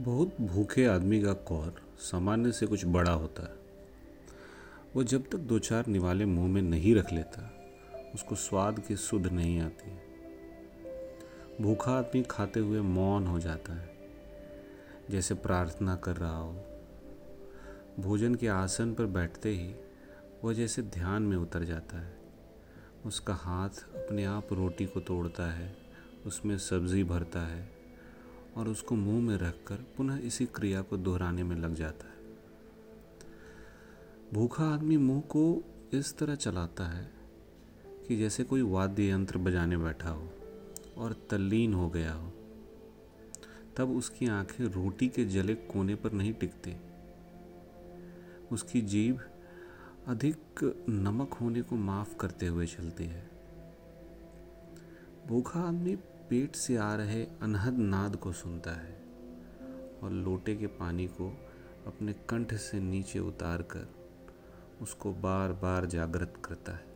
बहुत भूखे आदमी का कौर सामान्य से कुछ बड़ा होता है। वो जब तक दो चार निवाले मुँह में नहीं रख लेता, उसको स्वाद की सुध नहीं आती। भूखा आदमी खाते हुए मौन हो जाता है। जैसे प्रार्थना कर रहा हो। भोजन के आसन पर बैठते ही वह जैसे ध्यान में उतर जाता है। उसका हाथ अपने आप रोटी को तोड़ता है, उसमें सब्ज़ी भरता है और उसको मुँह में रखकर पुनः इसी क्रिया को दोहराने में लग जाता है। भूखा आदमी मुँह को इस तरह चलाता है कि जैसे कोई वाद्य यंत्र बजाने बैठा हो और तल्लीन हो गया हो, तब उसकी आँखें रोटी के जले कोने पर नहीं टिकती। उसकी जीभ अधिक नमक होने को माफ़ करते हुए चलती है। भूखा आदमी पेट से आ रहे अनहद नाद को सुनता है और लोटे के पानी को अपने कंठ से नीचे उतार कर उसको बार बार जागृत करता है।